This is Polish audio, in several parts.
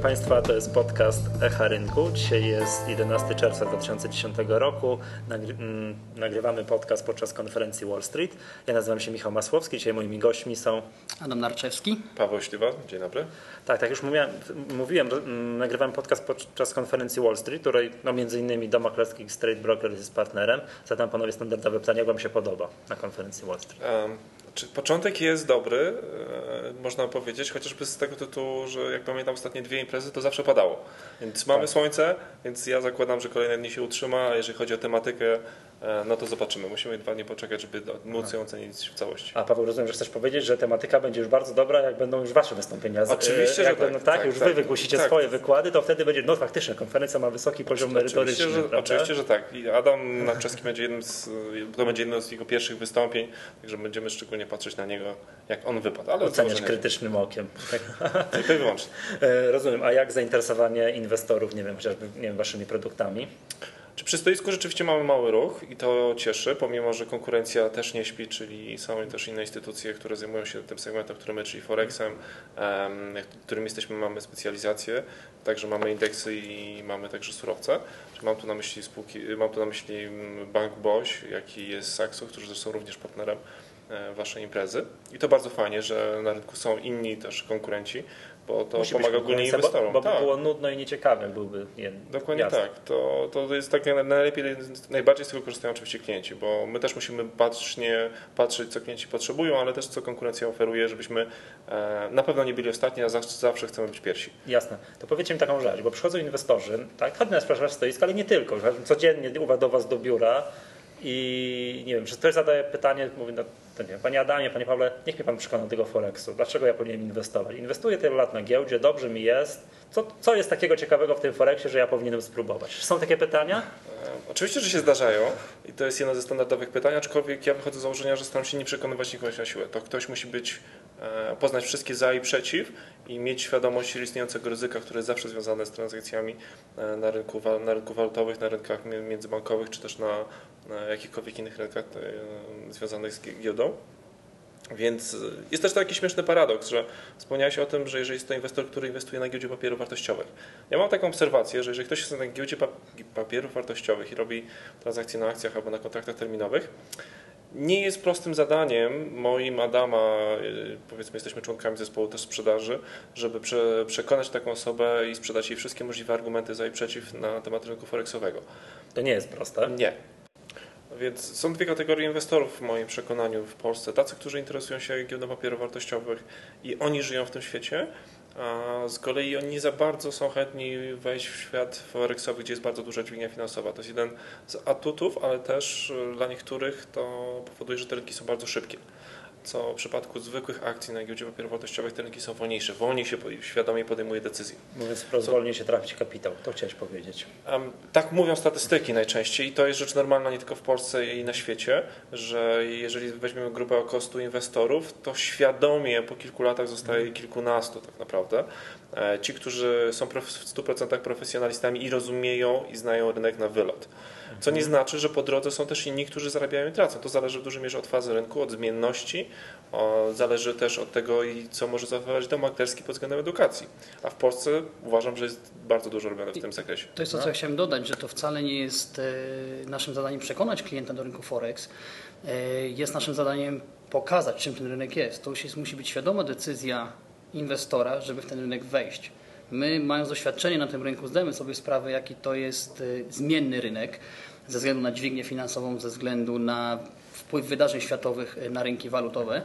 Witam Państwa, to jest podcast Echa Rynku. Dzisiaj jest 11 czerwca 2010 roku. Nagry mm, nagrywamy podcast podczas konferencji Wall Street. Ja nazywam się Michał Masłowski, dzisiaj moimi gośćmi są Adam Narczewski. Paweł Śliwa, dzień dobry. Tak, tak już mówiłem, mówiłem mm, nagrywamy podcast podczas konferencji Wall Street, której no, między innymi Dom Straight Broker jest partnerem. Zadam panowie standardowe pytanie, jak wam się podoba na konferencji Wall Street? Um, czy początek jest dobry, e, można powiedzieć, chociażby z tego tytułu, że jak pamiętam ostatnie dwie imprezy, to zawsze padało. Więc mamy tak. słońce, więc ja zakładam, że kolejne dni się utrzyma, jeżeli chodzi o tematykę, no to zobaczymy. Musimy dwa dni poczekać, żeby móc ją ocenić w całości. A Paweł, rozumiem, że chcesz powiedzieć, że tematyka będzie już bardzo dobra, jak będą już wasze wystąpienia. Oczywiście, jak że będą, tak, tak, Już tak, wy wygłosicie tak, swoje wykłady, to wtedy będzie, no faktycznie, konferencja ma wysoki poziom merytoryczny. Oczywiście, że, oczywiście, że tak. I Adam Narczewski będzie jednym z, to będzie jedno z jego pierwszych wystąpień, także będziemy szczególnie patrzeć na niego, jak on wypadł. Ale Oceniać krytycznym okiem. Tylko i wyłącznie. E, rozumiem. A jak zainteresowanie inwestorów, nie wiem, chociażby nie wiem, waszymi produktami? Czy przy stoisku rzeczywiście mamy mały ruch i to cieszy, pomimo że konkurencja też nie śpi, czyli są też inne instytucje, które zajmują się tym segmentem, który my, czyli Forexem, którym jesteśmy, mamy specjalizację, także mamy indeksy i mamy także surowce. Mam tu na myśli spółki, mam tu na myśli Bank Boś, jaki jest Saxo, którzy są również partnerem e, waszej imprezy. I to bardzo fajnie, że na rynku są inni też konkurenci, bo to Musi pomaga ogólnie inwestorom. Bo, bo tak. by było nudno i nieciekawe byłby. Dokładnie jasne. tak. To, to jest tak najlepiej, najbardziej z tego korzystają oczywiście klienci, bo my też musimy bacznie patrzeć, co klienci potrzebują, ale też co konkurencja oferuje, żebyśmy e, na pewno nie byli ostatni, a zawsze, chcemy być pierwsi. Jasne. To powiedzcie mi taką rzecz, bo przychodzą inwestorzy, tak, chętnie sprzedaż stoiska, ale nie tylko. Codziennie uwa do Was do biura i nie wiem, czy ktoś zadaje pytanie, mówi, no, to nie Panie Adamie, Panie Pawle, niech mnie Pan przekona do tego Forexu. Dlaczego ja powinienem inwestować? Inwestuję tyle lat na giełdzie, dobrze mi jest. Co, co jest takiego ciekawego w tym Forexie, że ja powinienem spróbować? Są takie pytania? E, oczywiście, że się zdarzają i to jest jedno ze standardowych pytań, aczkolwiek ja wychodzę z założenia, że staram się nie przekonywać nikogoś na siłę. To ktoś musi być, poznać wszystkie za i przeciw i mieć świadomość istniejącego ryzyka, które jest zawsze związane z transakcjami e, na rynku, na rynku walutowych, na rynkach międzybankowych, czy też na, jakichkolwiek innych rynkach związanych z giełdą. Więc jest też taki śmieszny paradoks, że wspomniałeś o tym, że jeżeli jest to inwestor, który inwestuje na giełdzie papierów wartościowych. Ja mam taką obserwację, że jeżeli ktoś jest na giełdzie papierów wartościowych i robi transakcje na akcjach albo na kontraktach terminowych, nie jest prostym zadaniem moim Adama, y, powiedzmy jesteśmy członkami zespołu też sprzedaży, żeby prze, przekonać taką osobę i sprzedać jej wszystkie możliwe argumenty za i przeciw na temat rynku forexowego. To nie jest proste. Nie. Więc są dwie kategorie inwestorów w moim przekonaniu w Polsce. Tacy, którzy interesują się giełdą papierów wartościowych i oni żyją w tym świecie, a z kolei oni nie za bardzo są chętni wejść w świat forexowy, gdzie jest bardzo duża dźwignia finansowa. To jest jeden z atutów, ale też dla niektórych to powoduje, że te rynki są bardzo szybkie co w przypadku zwykłych akcji na giełdzie papierów wartościowych te rynki są wolniejsze, wolniej się świadomie podejmuje decyzje. Mówiąc wprost, co... wolniej się trafić kapitał, to chciałeś powiedzieć. Um, tak mówią statystyki najczęściej i to jest rzecz normalna nie tylko w Polsce i na świecie, że jeżeli weźmiemy grupę o kostu inwestorów, to świadomie po kilku latach zostaje kilkunastu tak naprawdę. E, ci, którzy są w 100% profesjonalistami i rozumieją i znają rynek na wylot. Co nie znaczy, że po drodze są też inni, którzy zarabiają i tracą. To zależy w dużej mierze od fazy rynku, od zmienności, o, zależy też od tego, i co może zaoferować dom maklerski pod względem edukacji. A w Polsce uważam, że jest bardzo dużo robione w tym zakresie. To jest to, co ja chciałem dodać, że to wcale nie jest e, naszym zadaniem przekonać klienta do rynku Forex. E, jest naszym zadaniem pokazać, czym ten rynek jest. To już jest, musi być świadoma decyzja inwestora, żeby w ten rynek wejść. My, mając doświadczenie na tym rynku, zdajemy sobie sprawę, jaki to jest e, zmienny rynek ze względu na dźwignię finansową, ze względu na wpływ wydarzeń światowych e, na rynki walutowe.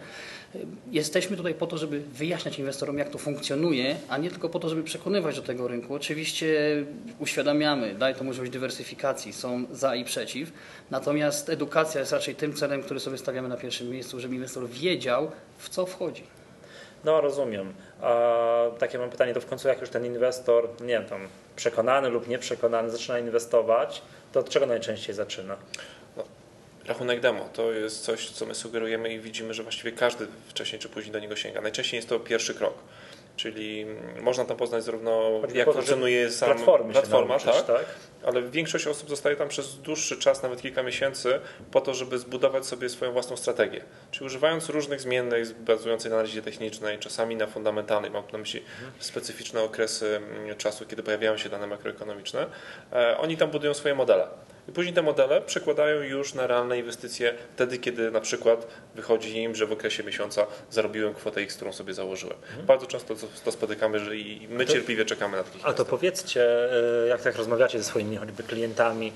E, jesteśmy tutaj po to, żeby wyjaśniać inwestorom, jak to funkcjonuje, a nie tylko po to, żeby przekonywać do tego rynku. Oczywiście uświadamiamy, daje to możliwość dywersyfikacji, są za i przeciw. Natomiast edukacja jest raczej tym celem, który sobie stawiamy na pierwszym miejscu, żeby inwestor wiedział, w co wchodzi. No rozumiem. A takie mam pytanie, to w końcu jak już ten inwestor, nie wiem, tam przekonany lub nieprzekonany zaczyna inwestować, to od czego najczęściej zaczyna? Rachunek demo to jest coś, co my sugerujemy i widzimy, że właściwie każdy wcześniej czy później do niego sięga. Najczęściej jest to pierwszy krok. Czyli mm, można tam poznać zarówno Choćby jak funkcjonuje sam Platformy platforma, nauczyć, tak? tak? ale większość osób zostaje tam przez dłuższy czas, nawet kilka miesięcy, po to, żeby zbudować sobie swoją własną strategię. Czyli używając różnych zmiennych bazujących na analizie technicznej, czasami na fundamentalnej, mam na myśli specyficzne okresy mm, czasu, kiedy pojawiają się dane makroekonomiczne, e, oni tam budują swoje modele. I później te modele przekładają już na realne inwestycje wtedy, kiedy na przykład wychodzi im, że w okresie miesiąca zarobiłem kwotę X, którą sobie założyłem. Bardzo często to, to spotykamy, że i my cierpliwie czekamy na takich A to powiedzcie, y, jak tak rozmawiacie ze swoimi choćby klientami,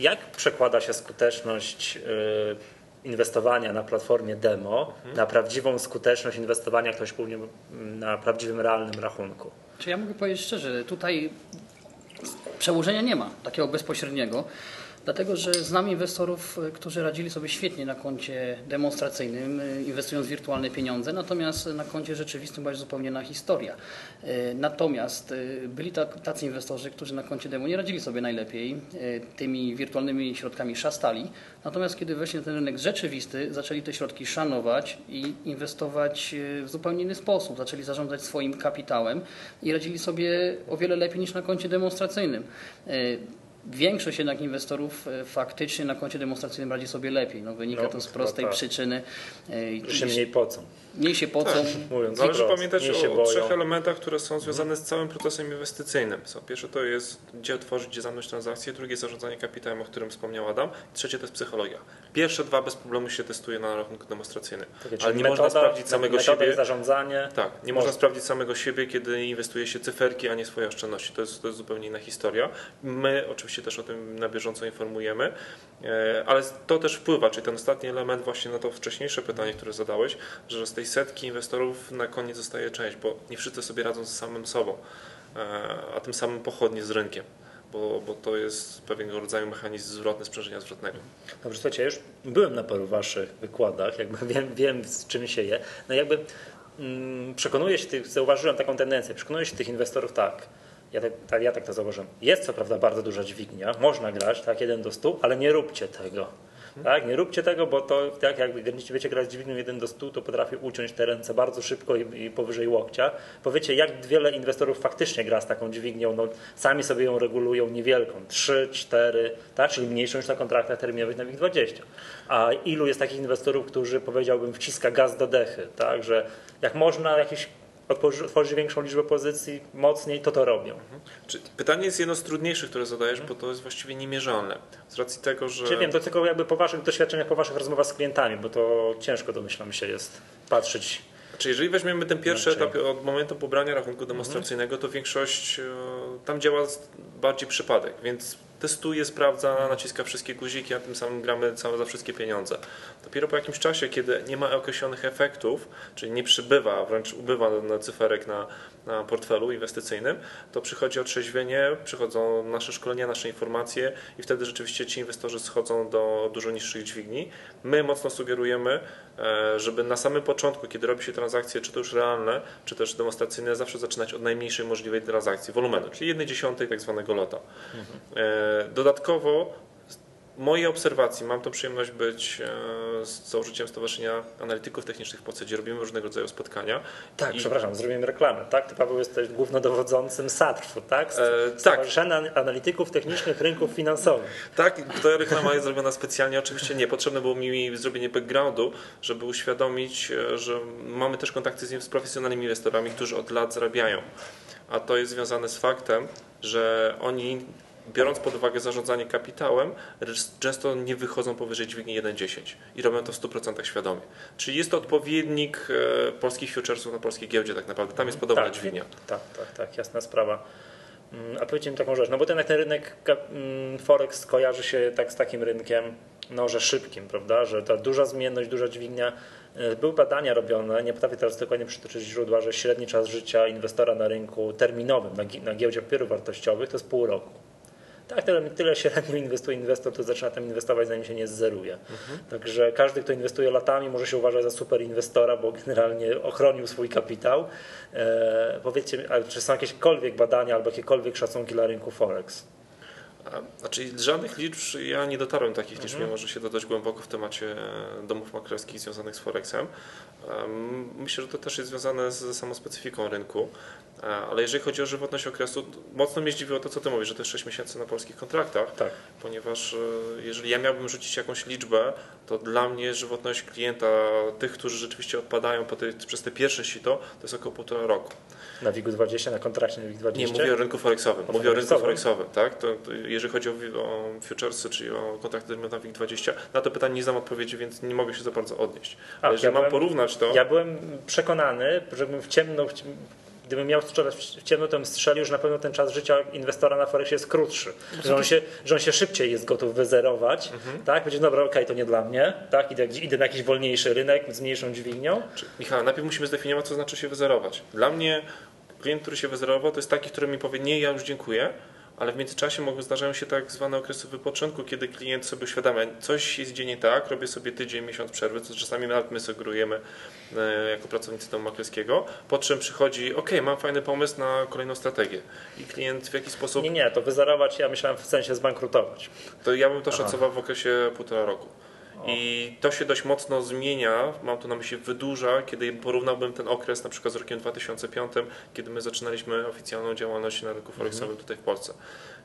jak przekłada się skuteczność y, inwestowania na platformie demo na prawdziwą skuteczność inwestowania ktoś później na prawdziwym, realnym rachunku? Czy ja mogę powiedzieć szczerze, tutaj przełożenia nie ma takiego bezpośredniego, dlatego że znam inwestorów, y, którzy radzili sobie świetnie na koncie demonstracyjnym, y, inwestując wirtualne pieniądze, natomiast na koncie rzeczywistym była zupełnie inna historia. Y, Natomiast byli tacy inwestorzy, którzy na koncie demo nie radzili sobie najlepiej, tymi wirtualnymi środkami szastali, natomiast kiedy weszli na ten rynek rzeczywisty, zaczęli te środki szanować i inwestować w zupełnie inny sposób, zaczęli zarządzać swoim kapitałem i radzili sobie o wiele lepiej niż na koncie demonstracyjnym. Większość jednak inwestorów y, faktycznie na koncie demonstracyjnym radzi sobie lepiej. No, wynika No, to z prostej tak. przyczyny. y, Że mniej pocą, mniej się pocą, mówiąc Należy wprost. pamiętać o, o trzech elementach, które są związane z całym procesem inwestycyjnym. So, pierwsze to jest gdzie otworzyć, gdzie zamknąć transakcję, drugie zarządzanie kapitałem, o którym wspomniał Adam, trzecie to jest psychologia. Pierwsze dwa bez problemu się testuje na rachunku demonstracyjnym, Takie, ale nie można metoda- sprawdzić samego metoda siebie. zarządzanie. Tak, nie można sprawdzić samego siebie, kiedy inwestuje się cyferki, a nie swoje oszczędności. To jest, to jest zupełnie inna historia. My oczywiście też o tym na bieżąco informujemy, e, ale to też wpływa, czyli ten ostatni element właśnie na to wcześniejsze pytanie, które zadałeś, że z tej setki inwestorów na koniec zostaje część, bo nie wszyscy sobie radzą z samym sobą, e, a tym samym pochodnie z rynkiem. Bo, bo to jest pewnego rodzaju mechanizm zwrotny sprzężenia zwrotnego. Dobrze, słuchajcie, już byłem na paru waszych wykładach, jakby wiem, wiem z czym się je. No jakby mm, przekonuję się, tych, zauważyłem taką tendencję, przekonuję się tych inwestorów tak, ja tak, tak, ja tak to zauważyłem. Jest co prawda bardzo duża dźwignia, można grać tak 1 do 100, ale nie róbcie tego. Tak, nie róbcie tego, bo to tak jakby będziecie grać dźwignią 1 do 100, to potrafi uciąć te ręce bardzo szybko i, i powyżej łokcia. Powiecie, jak wiele inwestorów faktycznie gra z taką dźwignią, no, sami sobie ją regulują niewielką, 3, 4, tak, czyli mniejszą niż na kontraktach terminowych na WIG20. A ilu jest takich inwestorów, którzy powiedziałbym wciska gaz do dechy, tak, że jak można jakiś otworzy- większą liczbę pozycji mocniej, to to robią. Czy pytanie jest jedno z trudniejszych, które zadajesz, bo to jest właściwie niemierzalne. Z racji tego, że. Czy wiem, to tylko jakby po waszych doświadczeniach, po waszych rozmowach z klientami, bo to ciężko domyślam się jest patrzeć. Czy jeżeli weźmiemy ten pierwszy etap od momentu pobrania rachunku demonstracyjnego, to większość e, tam działa bardziej przypadek, więc testuje, sprawdza, naciska wszystkie guziki, a tym samym gramy całe za wszystkie pieniądze. Dopiero po jakimś czasie, kiedy nie ma określonych efektów, czyli nie przybywa, wręcz ubywa cyferek na, na portfelu inwestycyjnym, to przychodzi otrzeźwienie, przychodzą nasze szkolenia, nasze informacje i wtedy rzeczywiście ci inwestorzy schodzą do dużo niższych dźwigni. My mocno sugerujemy, żeby na samym początku, kiedy robi się transakcje, czy to już realne, czy też demonstracyjne, zawsze zaczynać od najmniejszej możliwej transakcji, wolumenu, czyli 1 dziesiątej tak zwanego lota. E, Dodatkowo mojej obserwacji, mam tą przyjemność być e, z założycielem Stowarzyszenia Analityków Technicznych w Polsce, gdzie robimy różnego rodzaju spotkania. Tak, I- przepraszam, zrobimy reklamę, tak? Ty Paweł jesteś głównodowodzącym SATRF-u, tak? E, tak. Stowarzyszenia Analityków Technicznych Rynków Finansowych. Tak, ta reklama jest zrobiona specjalnie. Oczywiście nie. Potrzebne było mi zrobienie backgroundu, żeby uświadomić, e, że mamy też kontakty z, z profesjonalnymi inwestorami, którzy od lat zarabiają. A to jest związane z faktem, że oni, biorąc pod uwagę zarządzanie kapitałem, często nie wychodzą powyżej dźwigni 1,10 i robią to w 100% świadomie. Czyli jest to odpowiednik e, polskich futuresów na polskiej giełdzie tak naprawdę. Tam jest podobna tak, dźwignia. Tak, tak, tak, jasna sprawa. Mm, A powiedzcie mi taką rzecz, no bo ten, jak ten rynek mm, Forex kojarzy się tak z takim rynkiem, no że szybkim, prawda, że ta duża zmienność, duża dźwignia. E, Były badania robione, nie potrafię teraz dokładnie przytoczyć źródła, że średni czas życia inwestora na rynku terminowym, na, na giełdzie papierów wartościowych to jest pół roku. Tak, tyle, tyle średnio inwestuje inwestor, to zaczyna tam inwestować, zanim się nie zeruje. Także każdy, kto inwestuje latami, może się uważać za super inwestora, bo generalnie ochronił swój kapitał. E, powiedzcie czy są jakiekolwiek badania albo jakiekolwiek szacunki dla rynku Forex? A, Znaczy żadnych liczb, ja nie dotarłem do takich liczb, mimo że się dość głęboko w temacie e, domów maklerskich związanych z Forexem. Em, Myślę, że to też jest związane z samą specyfiką rynku, E, ale jeżeli chodzi o żywotność okresu, mocno mnie zdziwiło to, co Ty mówisz, że to jest 6 miesięcy na polskich kontraktach, Tak. ponieważ e, jeżeli ja miałbym rzucić jakąś liczbę, to dla mnie żywotność klienta, tych, którzy rzeczywiście odpadają tej, przez te pierwsze sito, to jest około półtora roku. Na WIG-20, na kontrakcie na WIG-20. Nie, mówię o rynku forexowym. O Mówię o rynku forexowym. forexowym, tak? To, to jeżeli chodzi o, o futuresy, czyli o kontrakty na WIG20, na to pytanie nie znam odpowiedzi, więc nie mogę się za bardzo odnieść. A, Ale jeżeli ja mam byłem- porównać to, Ja byłem przekonany, żebym w ciemno, w ciem- gdybym miał strzelać w ciemno, to bym strzelił, że na pewno ten czas życia inwestora na Forexie jest krótszy. Że on się, że on się szybciej jest gotów wyzerować, Mhm. tak? Będzie, dobra, okej, to nie dla mnie, tak? Idę, idę na jakiś wolniejszy rynek z mniejszą dźwignią. Michał, najpierw musimy zdefiniować, co znaczy się wyzerować. Dla mnie klient, który się wyzerował, to jest taki, który mi powie, nie, ja już dziękuję, ale w międzyczasie mogą zdarzają się tak zwane okresy wypoczynku, kiedy klient sobie uświadamia, coś jest dzieje nie tak, robię sobie tydzień, miesiąc przerwy, co czasami nawet my sugerujemy e, jako pracownicy domu maklerskiego, po czym przychodzi, ok, mam fajny pomysł na kolejną strategię i klient w jakiś sposób, Nie, nie, to wyzerować ja myślałem w sensie zbankrutować. to ja bym to szacował w okresie półtora roku. I to się dość mocno zmienia, mam tu na myśli wydłuża, kiedy porównałbym ten okres na przykład z rokiem 2005, kiedy my zaczynaliśmy oficjalną działalność na rynku forexowym tutaj w Polsce.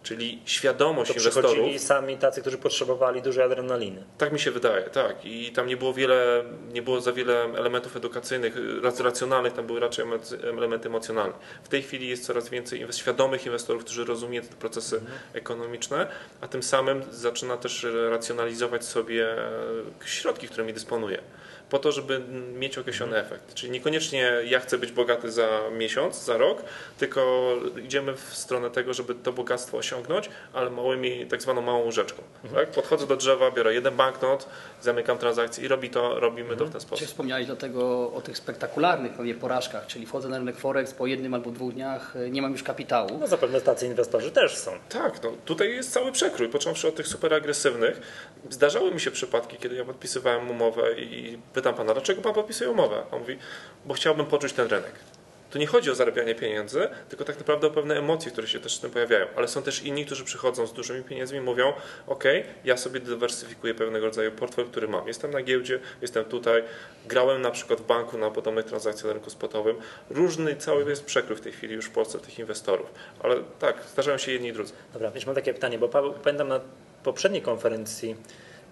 Czyli świadomość To inwestorów, przychodzili sami tacy, którzy potrzebowali dużej adrenaliny. tak mi się wydaje, tak. I tam nie było wiele, nie było za wiele elementów edukacyjnych, rac- racjonalnych, tam były raczej elementy emocjonalne. W tej chwili jest coraz więcej inwest- świadomych inwestorów, którzy rozumieją te procesy ekonomiczne, a tym samym zaczyna też racjonalizować sobie środki, którymi dysponuje. Po to, żeby mieć określony efekt. Czyli niekoniecznie ja chcę być bogaty za miesiąc, za rok, tylko idziemy w stronę tego, żeby to bogactwo osiągnąć, ale małymi, tak zwaną małą łyżeczką. Tak? Podchodzę do drzewa, biorę jeden banknot, zamykam transakcję i robi to, robimy to w ten Czy sposób. wspomniałeś dlatego o tych spektakularnych pewnie porażkach, czyli wchodzę na rynek Forex po jednym albo dwóch dniach, y, nie mam już kapitału. No zapewne tacy inwestorzy też są. Tak, no, tutaj jest cały przekrój, począwszy od tych super agresywnych. Zdarzały mi się przypadki, kiedy ja podpisywałem umowę i pytam pana, dlaczego pan podpisuje umowę? On mówi, bo chciałbym poczuć ten rynek. Tu nie chodzi o zarabianie pieniędzy, tylko tak naprawdę o pewne emocje, które się też z tym pojawiają. Ale są też inni, którzy przychodzą z dużymi pieniędzmi i mówią: OK, ja sobie dywersyfikuję pewnego rodzaju portfel, który mam. Jestem na giełdzie, jestem tutaj, grałem na przykład w banku na podobnych transakcjach na rynku spotowym. Różny cały jest przekrój w tej chwili już w Polsce tych inwestorów. Ale tak, zdarzają się jedni i drudzy. Dobra, więc mam takie pytanie, bo Paweł, pamiętam na poprzedniej konferencji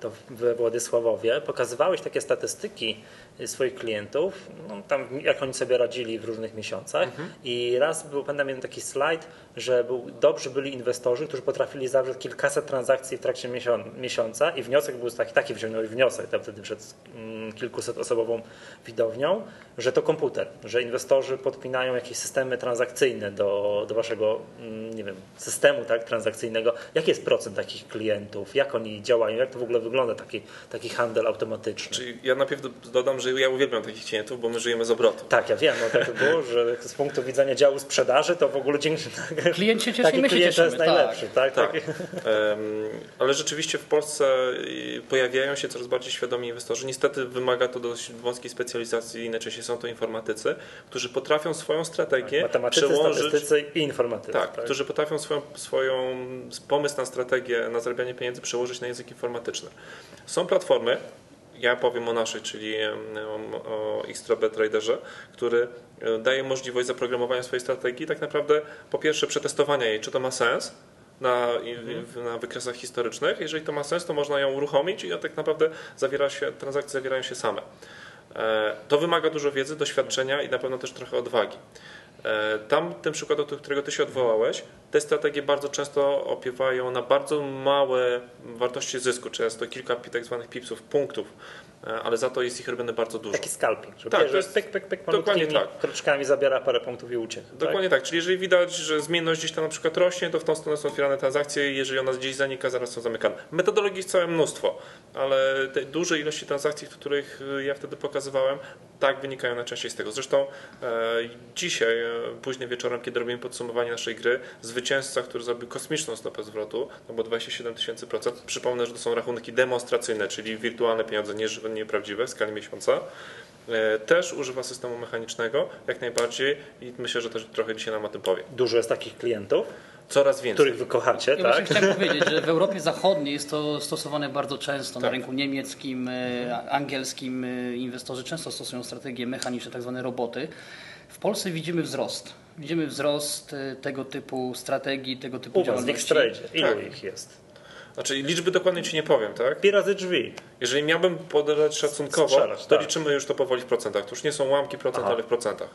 to we Władysławowie. Pokazywałeś takie statystyki swoich klientów, no, tam jak oni sobie radzili w różnych miesiącach. I raz był, pamiętam jeden taki slajd, że był, dobrzy byli inwestorzy, którzy potrafili zawrzeć kilkaset transakcji w trakcie miesią- miesiąca i wniosek był taki, taki wziąłeś wniosek, tam wtedy przed mm, kilkuset osobową widownią, że to komputer, że inwestorzy podpinają jakieś systemy transakcyjne do, do waszego, mm, nie wiem, systemu tak, transakcyjnego. Jaki jest procent takich klientów? Jak oni działają? Jak to w ogóle wygląda taki, taki handel automatyczny? Czyli ja najpierw do- dodam, że ja uwielbiam takich klientów, bo my żyjemy z obrotu. Tak, ja wiem, no tak to było, że z punktu widzenia działu sprzedaży to w ogóle dzięki Klient się cieszy taki my się jest cieszymy, tak. najlepszy, tak? Tak. tak. Ale rzeczywiście w Polsce pojawiają się coraz bardziej świadomi inwestorzy. Niestety wymaga to dość wąskiej specjalizacji, najczęściej są to informatycy, którzy potrafią swoją strategię Matematycy, przełożyć. i informatycy. Tak, którzy potrafią swoją, swoją pomysł na strategię, na zarabianie pieniędzy przełożyć na język informatyczny. Są platformy, ja powiem o naszej, czyli o, Xtrabet Traderze, który e, daje możliwość zaprogramowania swojej strategii, tak naprawdę po pierwsze przetestowania jej, czy to ma sens, na, w- na wykresach historycznych. Jeżeli to ma sens, to można ją uruchomić i tak naprawdę zawiera się, transakcje zawierają się same. E, To wymaga dużo wiedzy, doświadczenia i na pewno też trochę odwagi. E, Tam ten przykład, do którego ty się odwołałeś, te strategie bardzo często opiewają na bardzo małe wartości zysku, często kilka tak zwanych pipsów, punktów, e, ale za to jest ich robione bardzo dużo. Taki scalping, że Tak, bierze to jest pyk, pyk, pyk, dokładnie tak. kroczkami zabiera parę punktów i ucieka. tak? Dokładnie tak. czyli jeżeli widać, że zmienność gdzieś tam na przykład rośnie, to w tą stronę są otwierane transakcje, jeżeli ona gdzieś zanika, zaraz są zamykane. Metodologii jest całe mnóstwo, ale te duże ilości transakcji, których y, ja wtedy pokazywałem, tak wynikają najczęściej z tego. Zresztą e, dzisiaj, e, późnym wieczorem, kiedy robimy podsumowanie naszej gry, zwycięzca, który zrobił kosmiczną stopę zwrotu, to było 27 tysięcy procent. Przypomnę, że to są rachunki demonstracyjne, czyli wirtualne pieniądze, nie, nieprawdziwe w skali miesiąca. E, Też używa systemu mechanicznego, jak najbardziej i myślę, że też trochę dzisiaj nam o tym powie. Dużo jest takich klientów. coraz więcej. których wy kochacie, Ja tak? chciałem powiedzieć, że w Europie Zachodniej jest to stosowane bardzo często. Na Tak. rynku niemieckim, e, angielskim e, inwestorzy często stosują strategie mechaniczne, tak zwane roboty. W Polsce widzimy wzrost. Widzimy wzrost e, tego typu strategii, tego typu U was w działalności. X-Trade. Ilu Tak. ich jest? Znaczy liczby dokładnie Ci nie powiem, tak? Pi razy drzwi. Jeżeli miałbym podać szacunkowo, Strzelać, to tak. liczymy już to powoli w procentach. To już nie są łamki procent, Aha. ale w procentach.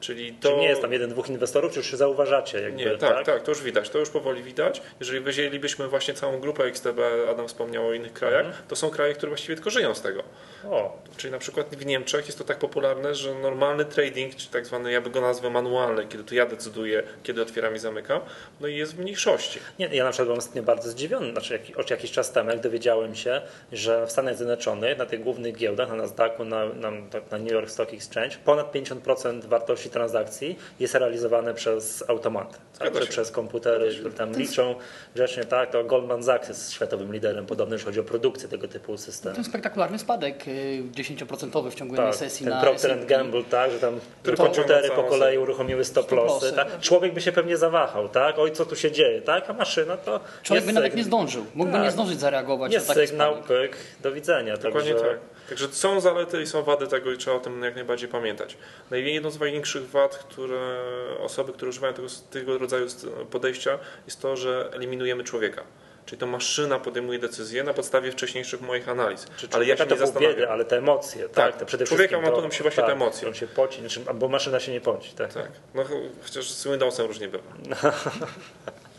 Czyli to... Czyli nie jest tam jeden, dwóch inwestorów, czy już się zauważacie jakby, Nie, tak, tak, to już widać, to już powoli widać. Jeżeli wzięlibyśmy właśnie całą grupę XTB, Adam wspomniał o innych krajach, Mhm. to są kraje, które właściwie tylko żyją z tego. O, Czyli na przykład w Niemczech jest to tak popularne, że normalny trading, czy tak zwany, ja by go nazwę manualny, kiedy to ja decyduję, kiedy otwieram i zamykam, no i jest w mniejszości. Nie, ja na przykład byłem ostatnio bardzo zdziwiony, znaczy jak, jakiś czas temu, jak dowiedziałem się, że w Stanach Zjednoczonych na tych głównych giełdach, na Nasdaqu, na, na, na New York Stock Exchange, ponad 50% wartości transakcji jest realizowane przez automaty, tak, przez komputery, które tam liczą grzecznie, tak, to Goldman Sachs jest światowym liderem podobny, jeżeli chodzi o produkcję tego typu systemu. Ten spektakularny spadek y, 10% w ciągu jednej Tak, sesji ten na Procter S&P. Gamble, tak, że tam Który komputery po kolei uruchomiły stop lossy, tak? Człowiek by się pewnie zawahał, tak? Oj, co tu się dzieje, tak? A maszyna to Człowiek jest by nawet nie zdążył. Mógłby Tak. nie zdążyć zareagować Jest na taki sygnał, spadek. pyk, do widzenia. Dokładnie Także tak. Także są zalety i są wady tego i trzeba o tym jak najbardziej pamiętać. No jedną z największych wad, które osoby, które używają tego, tego rodzaju podejścia jest to, że eliminujemy człowieka. Czyli to maszyna podejmuje decyzje na podstawie wcześniejszych moich analiz. Czy ale ja się człowieka nie to biedy, zastanawiam. ale te emocje, tak? Tak. Te przede Człowieka ma tu się właśnie te tak, emocje. On się poci, znaczy, bo maszyna się nie poci, tak? Tak. No, ch- chociaż z Windowsem różnie bywa.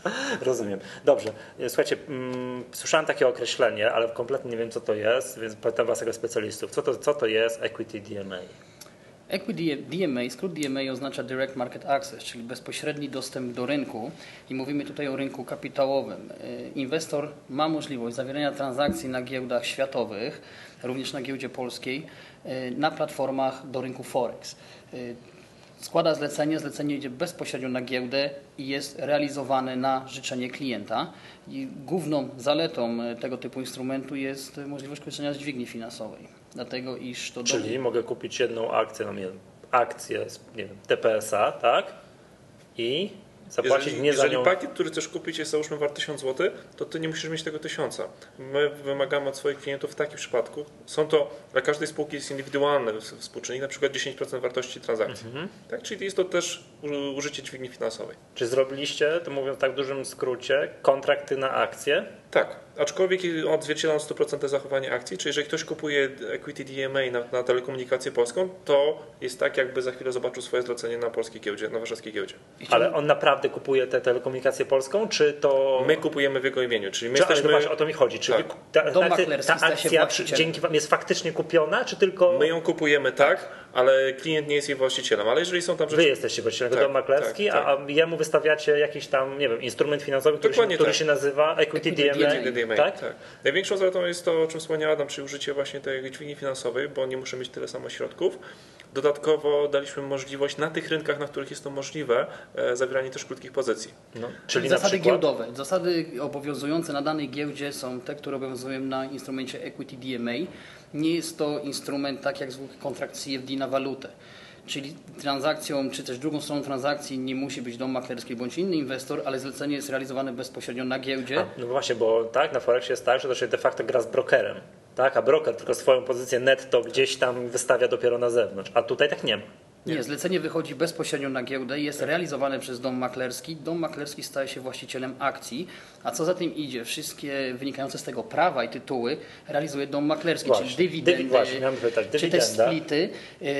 Rozumiem. Dobrze. Słuchajcie, mm, słyszałem takie określenie, ale kompletnie nie wiem, co to jest, więc pytam was jako specjalistów. Co to, co to jest Equity DMA? Equity DMA, skrót DMA oznacza Direct Market Access, czyli bezpośredni dostęp do rynku i mówimy tutaj o rynku kapitałowym. Y, Inwestor ma możliwość zawierania transakcji na giełdach światowych, również na giełdzie polskiej, y, na platformach do rynku Forex. Składa zlecenie, zlecenie idzie bezpośrednio na giełdę i jest realizowane na życzenie klienta. I główną zaletą y, tego typu instrumentu jest możliwość korzystania z dźwigni finansowej. Dlatego iż to do- Czyli mogę kupić jedną akcję, no nie wiem, akcję z nie wiem, TPS-a, tak? I zapłacić Jeżeli, nie za jeżeli nią. pakiet, który chcesz kupić jest załóżmy wart 1000 zł, to ty nie musisz mieć tego 1000. My wymagamy od swoich klientów w takim przypadku, są to, dla każdej spółki jest indywidualny współczynnik, na przykład 10% wartości transakcji. Mhm. Tak? Czyli jest to też użycie dźwigni finansowej. Czy zrobiliście, to mówiąc tak w dużym skrócie, kontrakty na akcje? Tak, aczkolwiek odzwierciedlam 100% zachowanie akcji, czyli jeżeli ktoś kupuje Equity DMA na, na telekomunikację polską, to jest tak, jakby za chwilę zobaczył swoje zlecenie na polskiej giełdzie, na warszawskiej giełdzie. Ale on naprawdę kupuje tę telekomunikację polską, czy to... My kupujemy w jego imieniu, czyli my Czy, ale to jesteśmy... o to mi chodzi. Czy Tak. ta, ta, ta się akcja dzięki wam jest faktycznie kupiona, czy tylko My ją kupujemy tak, ale klient nie jest jej właścicielem. Ale jeżeli są tam rzeczy. wy jesteście właścicielem Tak, dom maklerski, tak, a, a jemu wystawiacie jakiś tam, nie wiem, instrument finansowy, który, się, który tak. się nazywa Equity, Equity DMA, Tak? tak? Największą zaletą jest to, o czym wspomniał Adam, czyli użycie właśnie tej dźwigni finansowej, bo nie muszę mieć tyle samo środków. Dodatkowo daliśmy możliwość na tych rynkach, na których jest to możliwe, e, zawieranie też krótkich pozycji. No, czyli zasady przykład, giełdowe. Zasady obowiązujące na danej giełdzie są te, które obowiązują na instrumencie Equity DMA. Nie jest to instrument tak jak zwykły kontrakt CFD na walutę. Czyli transakcją, czy też drugą stroną transakcji nie musi być dom maklerski bądź inny inwestor, ale zlecenie jest realizowane bezpośrednio na giełdzie. A, no właśnie, bo tak, na Forexie jest tak, że to się de facto gra z brokerem. Tak, a broker tylko swoją pozycję netto gdzieś tam wystawia dopiero na zewnątrz. A tutaj tak nie ma. Nie, zlecenie wychodzi bezpośrednio na giełdę i jest realizowane przez dom maklerski. Dom maklerski staje się właścicielem akcji, a co za tym idzie, wszystkie wynikające z tego prawa i tytuły realizuje dom maklerski, Właśnie. czyli dywidendy, Dywi- właśnie, pytać, czy też dywidenda. splity. Yy,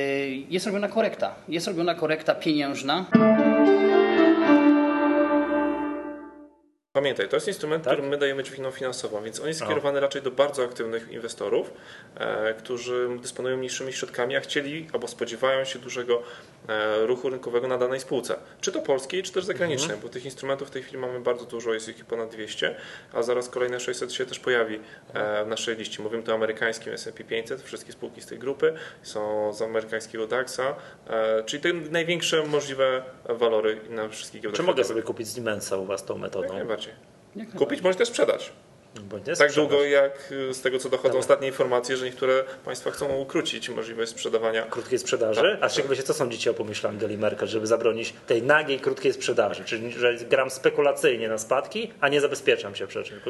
Jest robiona korekta. Jest robiona korekta pieniężna. Pamiętaj, to jest instrument, Tak? którym my dajemy dźwignią finansową, więc on jest O. skierowany raczej do bardzo aktywnych inwestorów, e, którzy dysponują mniejszymi środkami, a chcieli albo spodziewają się dużego e, ruchu rynkowego na danej spółce. Czy to polskiej, czy też zagranicznej, Mhm. bo tych instrumentów w tej chwili mamy bardzo dużo, jest ich ponad 200, a zaraz kolejne 600 się też pojawi e, w naszej liście. Mówimy tu o amerykańskim S&P 500, wszystkie spółki z tej grupy są z amerykańskiego DAX-a, e, czyli te największe możliwe walory na wszystkich giełdach Czy mogę sobie kupić z Dimensa u was tą metodą? Najbardziej. Jak Kupić, bądź też sprzedać. Nie Tak sprzedaż. długo jak y, z tego co dochodzą Dobra. ostatnie informacje, że niektóre państwa chcą ukrócić możliwość sprzedawania. krótkiej sprzedaży. Tak, A z czego wiecie, co sądzicie o pomyśle Angeli Merkel, żeby zabronić tej nagiej, krótkiej sprzedaży? Czyli, że gram spekulacyjnie na spadki, a nie zabezpieczam się przed czymś.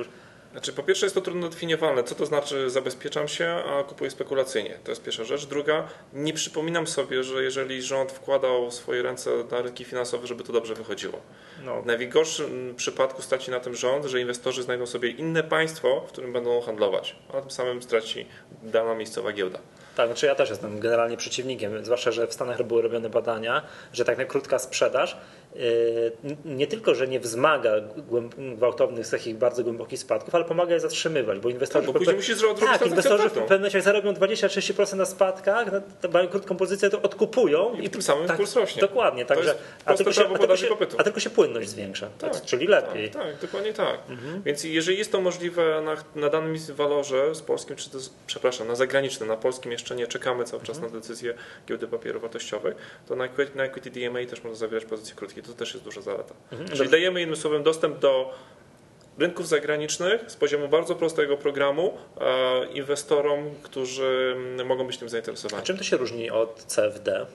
Znaczy, po pierwsze jest to trudno definiowalne. Co to znaczy zabezpieczam się, a kupuję spekulacyjnie? To jest pierwsza rzecz. Druga, nie przypominam sobie, że jeżeli rząd wkładał swoje ręce na rynki finansowe, żeby to dobrze wychodziło. No, W najgorszym przypadku straci na tym rząd, że inwestorzy znajdą sobie inne państwo, w którym będą handlować, a tym samym straci dana miejscowa giełda. tak, znaczy ja też jestem generalnie przeciwnikiem, zwłaszcza, że w Stanach były robione badania, że tak na krótka sprzedaż nie tylko, że nie wzmaga gwałtownych takich bardzo głębokich spadków, ale pomaga je zatrzymywać, bo inwestorzy... Tak, bo później musisz tak, inwestorzy w pewnym momencie zarobią 20-30% na spadkach, mają krótką pozycję, to odkupują I tym samym tak, kurs rośnie. Dokładnie, także, a, tylko się, a, tylko się, i a tylko się płynność zwiększa, tak, czyli lepiej. Tak, tak, dokładnie tak. Więc jeżeli jest to możliwe na, na danym walorze z polskim, czy to, przepraszam, na zagranicznym, na polskim jeszcze nie czekamy cały czas na decyzję giełdy papierów wartościowych, to na equity, na equity DMA też można zawierać pozycje krótkie. To też jest duża zaleta. Czyli dajemy innym słowem dostęp do rynków zagranicznych z poziomu bardzo prostego programu e, inwestorom, którzy mm, mogą być tym A zainteresowani. czym to się różni od CFD?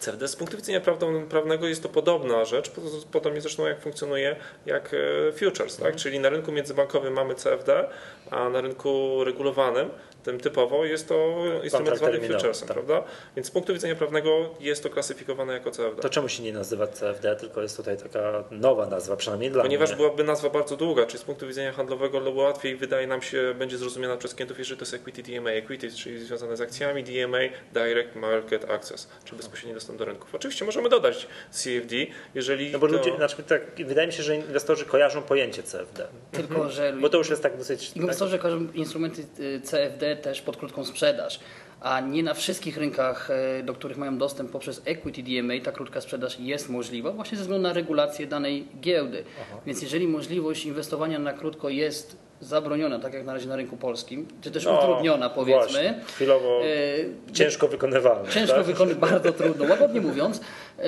CFD z punktu widzenia prawnego jest to podobna rzecz, po- podobnie zresztą jak funkcjonuje jak e, futures, tak? czyli na rynku międzybankowym mamy CFD, a na rynku regulowanym, tym typowo jest to instrument zwany futuresem, tak. prawda? Więc z punktu widzenia prawnego jest to klasyfikowane jako CFD. To czemu się nie nazywa CFD, tylko jest tutaj taka nowa nazwa, przynajmniej dla Ponieważ mnie. byłaby nazwa bardzo długa, czyli z punktu widzenia handlowego łatwiej wydaje nam się, będzie zrozumiana przez klientów, jeżeli to jest equity DMA. Equity, czyli związane z akcjami, DMA, Direct Market Access, czyli bezpośredni dostęp do rynków. Oczywiście możemy dodać CFD, jeżeli No bo to... ludzie, znaczy tak, wydaje mi się, że inwestorzy kojarzą pojęcie CFD, Tylko, że bo to już jest tak dosyć... Tak, Inwestorzy kojarzą instrumenty y, CFD też pod krótką sprzedaż, a nie na wszystkich rynkach, y, do których mają dostęp poprzez equity DMA, ta krótka sprzedaż jest możliwa właśnie ze względu na regulację danej giełdy. Więc jeżeli możliwość inwestowania na krótko jest zabroniona, tak jak na razie na rynku polskim, czy też No, utrudniona powiedzmy, Właśnie, chwilowo y, ciężko wykonywalne. Ciężko tak? wykonać, bardzo trudno, łagodnie mówiąc. E,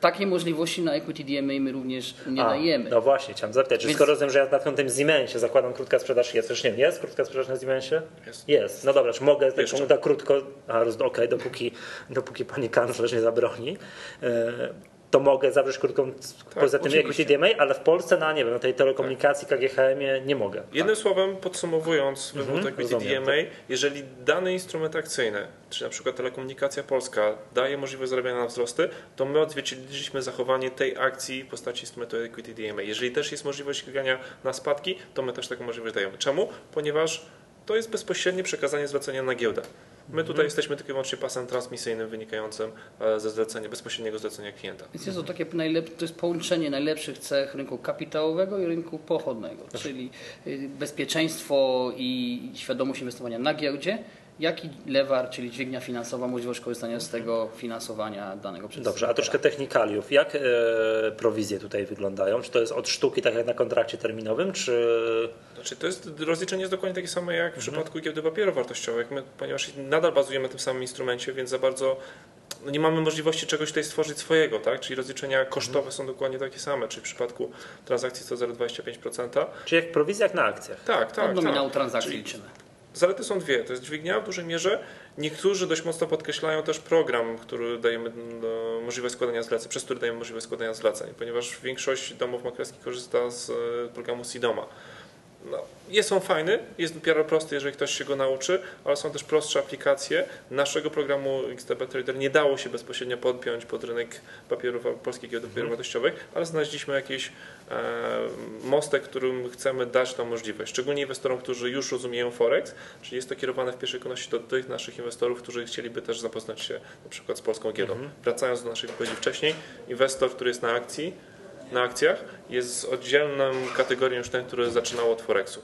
takiej możliwości na Equity DMA my również nie A, dajemy. No właśnie, chciałem zapytać, czy Więc- skoro rozumiem, że ja na tym Siemensie zakładam krótka sprzedaż jest, też nie wiem, jest krótka sprzedaż na Siemensie? Jest. Jest. No dobra, czy mogę na krótko, a roz- okej, dopóki, dopóki pani kanclerz nie zabroni, e, to mogę zawrzeć krótką poza tym equity DMA, ale w Polsce na nie wiem, na tej telekomunikacji KGHM nie mogę. Jednym słowem, podsumowując wywód Mhm, equity rozumiem, DMA, jeżeli dany instrument akcyjny, czy na przykład telekomunikacja polska, daje możliwość zarabiania na wzrosty, to my odzwierciedliliśmy zachowanie tej akcji w postaci instrumentu equity DMA. Jeżeli też jest możliwość ścigania na spadki, to my też taką możliwość dajemy. Czemu? Ponieważ to jest bezpośrednie przekazanie zlecenia na giełdę. My tutaj jesteśmy tylko i wyłącznie pasem transmisyjnym wynikającym e, ze zlecenia, bezpośredniego zlecenia klienta. Więc jest to takie najlep- to jest połączenie najlepszych cech rynku kapitałowego i rynku pochodnego, Znaczy- czyli y, bezpieczeństwo i świadomość inwestowania na giełdzie, jak i lewar, czyli dźwignia finansowa, możliwość korzystania z tego finansowania danego przedsięwzięcia. Dobrze, a troszkę technikaliów. Jak e, prowizje tutaj wyglądają? Czy to jest od sztuki, tak jak na kontrakcie terminowym, czy... Znaczy, to jest rozliczenie jest dokładnie takie samo jak w Mhm. przypadku giełdy papierów wartościowych, My, ponieważ nadal bazujemy na tym samym instrumencie, więc za bardzo no nie mamy możliwości czegoś tutaj stworzyć swojego, tak? Czyli rozliczenia kosztowe Mhm. są dokładnie takie same, czyli w przypadku transakcji to 0,25%. Czy jak prowizja jak na akcjach? Tak, tak. Od nominału tak. transakcji Czyli liczymy. Zalety są dwie. To jest dźwignia w dużej mierze. Niektórzy dość mocno podkreślają też program, który dajemy możliwość składania zleceń, przez który dajemy możliwość składania zleceń, ponieważ większość domów maklerskich korzysta z e, programu SIDOMA. No, jest on fajny, jest dopiero prosty, jeżeli ktoś się go nauczy, ale są też prostsze aplikacje. Naszego programu XTB Trader nie dało się bezpośrednio podpiąć pod rynek papierów, polskich giełd papierów wartościowych, ale znaleźliśmy jakiś e, mostek, którym chcemy dać tą możliwość. Szczególnie inwestorom, którzy już rozumieją Forex, czyli jest to kierowane w pierwszej kolejności do tych naszych inwestorów, którzy chcieliby też zapoznać się na przykład z polską giełdą. Wracając do naszej wypowiedzi wcześniej, inwestor, który jest na akcji, na akcjach jest oddzielną kategorią niż ten, który zaczynał od Forexu.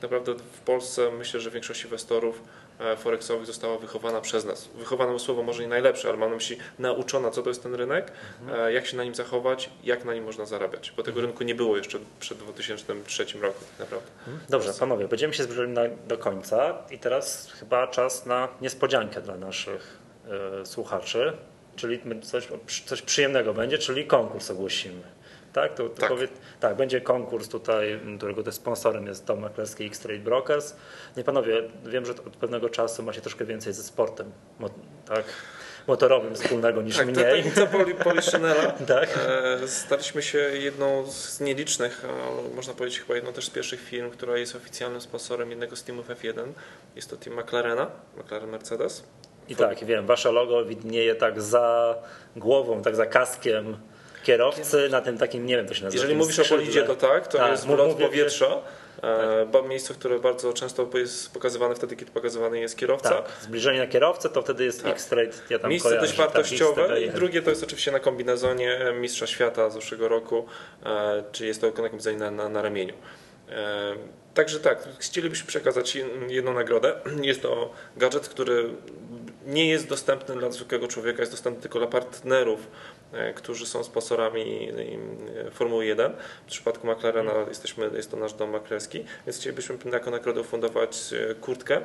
Tak naprawdę w Polsce myślę, że większość inwestorów e, forexowych została wychowana przez nas. Wychowana słowo może nie najlepsze, ale mam na myśli nauczona, co to jest ten rynek, e, jak się na nim zachować, jak na nim można zarabiać. Bo tego rynku nie było jeszcze przed 2003 roku tak naprawdę. Dobrze, panowie, będziemy się zbliżali na, do końca i teraz chyba czas na niespodziankę dla naszych e, słuchaczy, czyli coś, coś przyjemnego będzie, czyli konkurs ogłosimy. Tak, to, to Tak. Powie, tak, będzie konkurs tutaj, m, którego też sponsorem jest Tom Maklerski X-Trade Brokers. Nie panowie, wiem, że od pewnego czasu macie troszkę więcej ze sportem tak, motorowym wspólnego niż Tak, to mniej. tajemnica Poli, Poli Chanela. Tak. E, Staliśmy się jedną z nielicznych, a można powiedzieć chyba jedną też z pierwszych firm, która jest oficjalnym sponsorem jednego z teamów F1. Jest to team McLarena, McLaren Mercedes. I tak, wiem, wasze logo widnieje tak za głową, tak za kaskiem kierowcy na tym takim, nie wiem, to się nazywa. Jeżeli mówisz o skrzydle. bolidzie, to tak, to Tak, jest wlot powietrza. E, ba- Miejsce, które bardzo często jest pokazywane wtedy, kiedy pokazywany jest kierowca. Tak, zbliżenie na kierowcę, to wtedy jest Tak. X-Trade, ja Miejsce kojarzę, dość tak, wartościowe i drugie to jest oczywiście na kombinezonie Mistrza Świata z zeszłego roku, e, czyli jest to na kombinezonie na, na, na ramieniu. E, Także tak, chcielibyśmy przekazać jed- jedną nagrodę. Jest to gadżet, który nie jest dostępny dla zwykłego człowieka, jest dostępny tylko dla partnerów, e, którzy są sponsorami e, Formuły 1. W przypadku McLarena jesteśmy, jest to nasz dom maklerski, więc chcielibyśmy jako nagrodę ufundować e, kurtkę,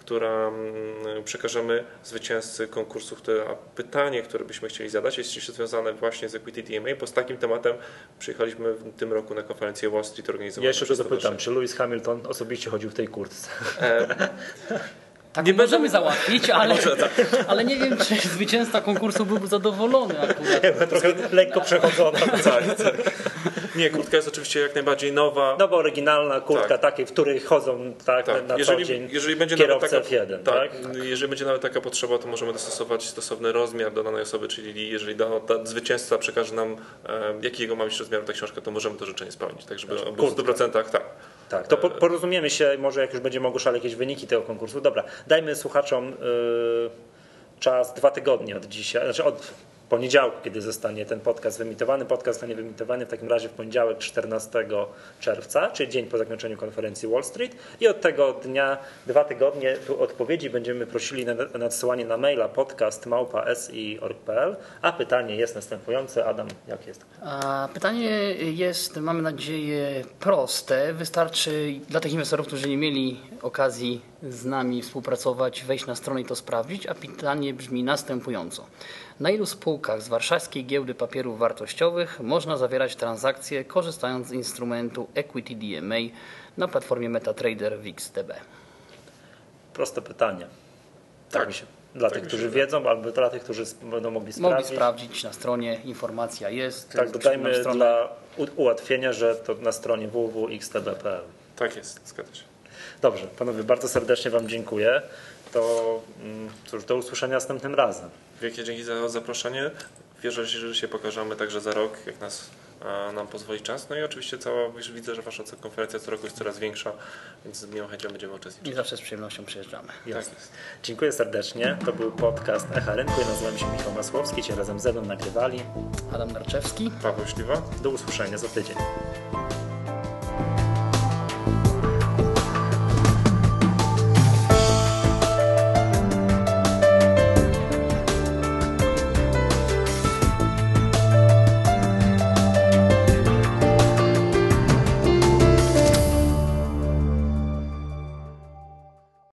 która mm, przekażemy zwycięzcy konkursu, które, a pytanie, które byśmy chcieli zadać jest jeszcze związane właśnie z Equity DMA, bo z takim tematem przyjechaliśmy w tym roku na konferencję Wall Street organizowaną Ja jeszcze zapytam, czy Lewis Hamilton osobiście chodził w tej kurtce? E, Tak Nie możemy załatwić, ale, ale nie wiem, czy zwycięzca konkursu byłby zadowolony akurat. Trochę lekko przechodzona. tak, tak. Nie, kurtka jest oczywiście jak najbardziej nowa. Nowa oryginalna kurtka, Tak. takiej, w której chodzą tak, Tak, na jeżeli, co dzień jeżeli będzie nawet kierowcy taka, F1, tak? jeżeli będzie nawet taka potrzeba, to możemy dostosować stosowny rozmiar do danej osoby, czyli jeżeli da, da, zwycięzca przekaże nam, e, jakiego ma mieć rozmiaru ta książka, to możemy to życzenie spełnić, tak żeby było w 100% tak. Tak, to po, porozumiemy się, może jak już będziemy ogłaszali jakieś wyniki tego konkursu. Dobra, dajmy słuchaczom y, czas dwa tygodnie od dzisiaj, znaczy od poniedziałku, kiedy zostanie ten podcast wyemitowany. Podcast zostanie wyemitowany w takim razie w poniedziałek 14 czerwca, czyli dzień po zakończeniu konferencji Wall Street i od tego dnia dwa tygodnie tu odpowiedzi będziemy prosili na na nadsyłanie na maila podcast a pytanie jest następujące. Adam, jak jest? A pytanie jest, mamy nadzieję, proste. Wystarczy dla tych inwestorów, którzy nie mieli okazji z nami współpracować, wejść na stronę i to sprawdzić. A pytanie brzmi następująco. Na ilu spółkach z warszawskiej giełdy papierów wartościowych można zawierać transakcje korzystając z instrumentu Equity DMA na platformie MetaTrader w XTB? Proste pytanie. Tak, Tak. mi się, dla Tak tych, którzy wydaje. wiedzą, albo dla tych, którzy będą mogli Mogli sprawdzić. sprawdzić na stronie, informacja jest. Tak, dodajmy na stronę. dla ułatwienia, że to na stronie www.xtb.pl. Tak jest, zgadza się. Dobrze, panowie, bardzo serdecznie Wam dziękuję. To mm, cóż, do usłyszenia następnym razem. Wielkie dzięki za zaproszenie. Wierzę, że się pokażemy także za rok, jak nas a, nam pozwoli czas. No i oczywiście cała, już widzę, że Wasza konferencja co roku jest coraz większa, więc z miłą chęcią będziemy uczestniczyć. I zawsze z przyjemnością przyjeżdżamy. Jasne. Tak jest. Dziękuję serdecznie. To był podcast Echa Rynku. Ja nazywam się Michał Masłowski. Ci razem ze mną nagrywali. Adam Narczewski. Paweł Śliwa. Do usłyszenia za tydzień.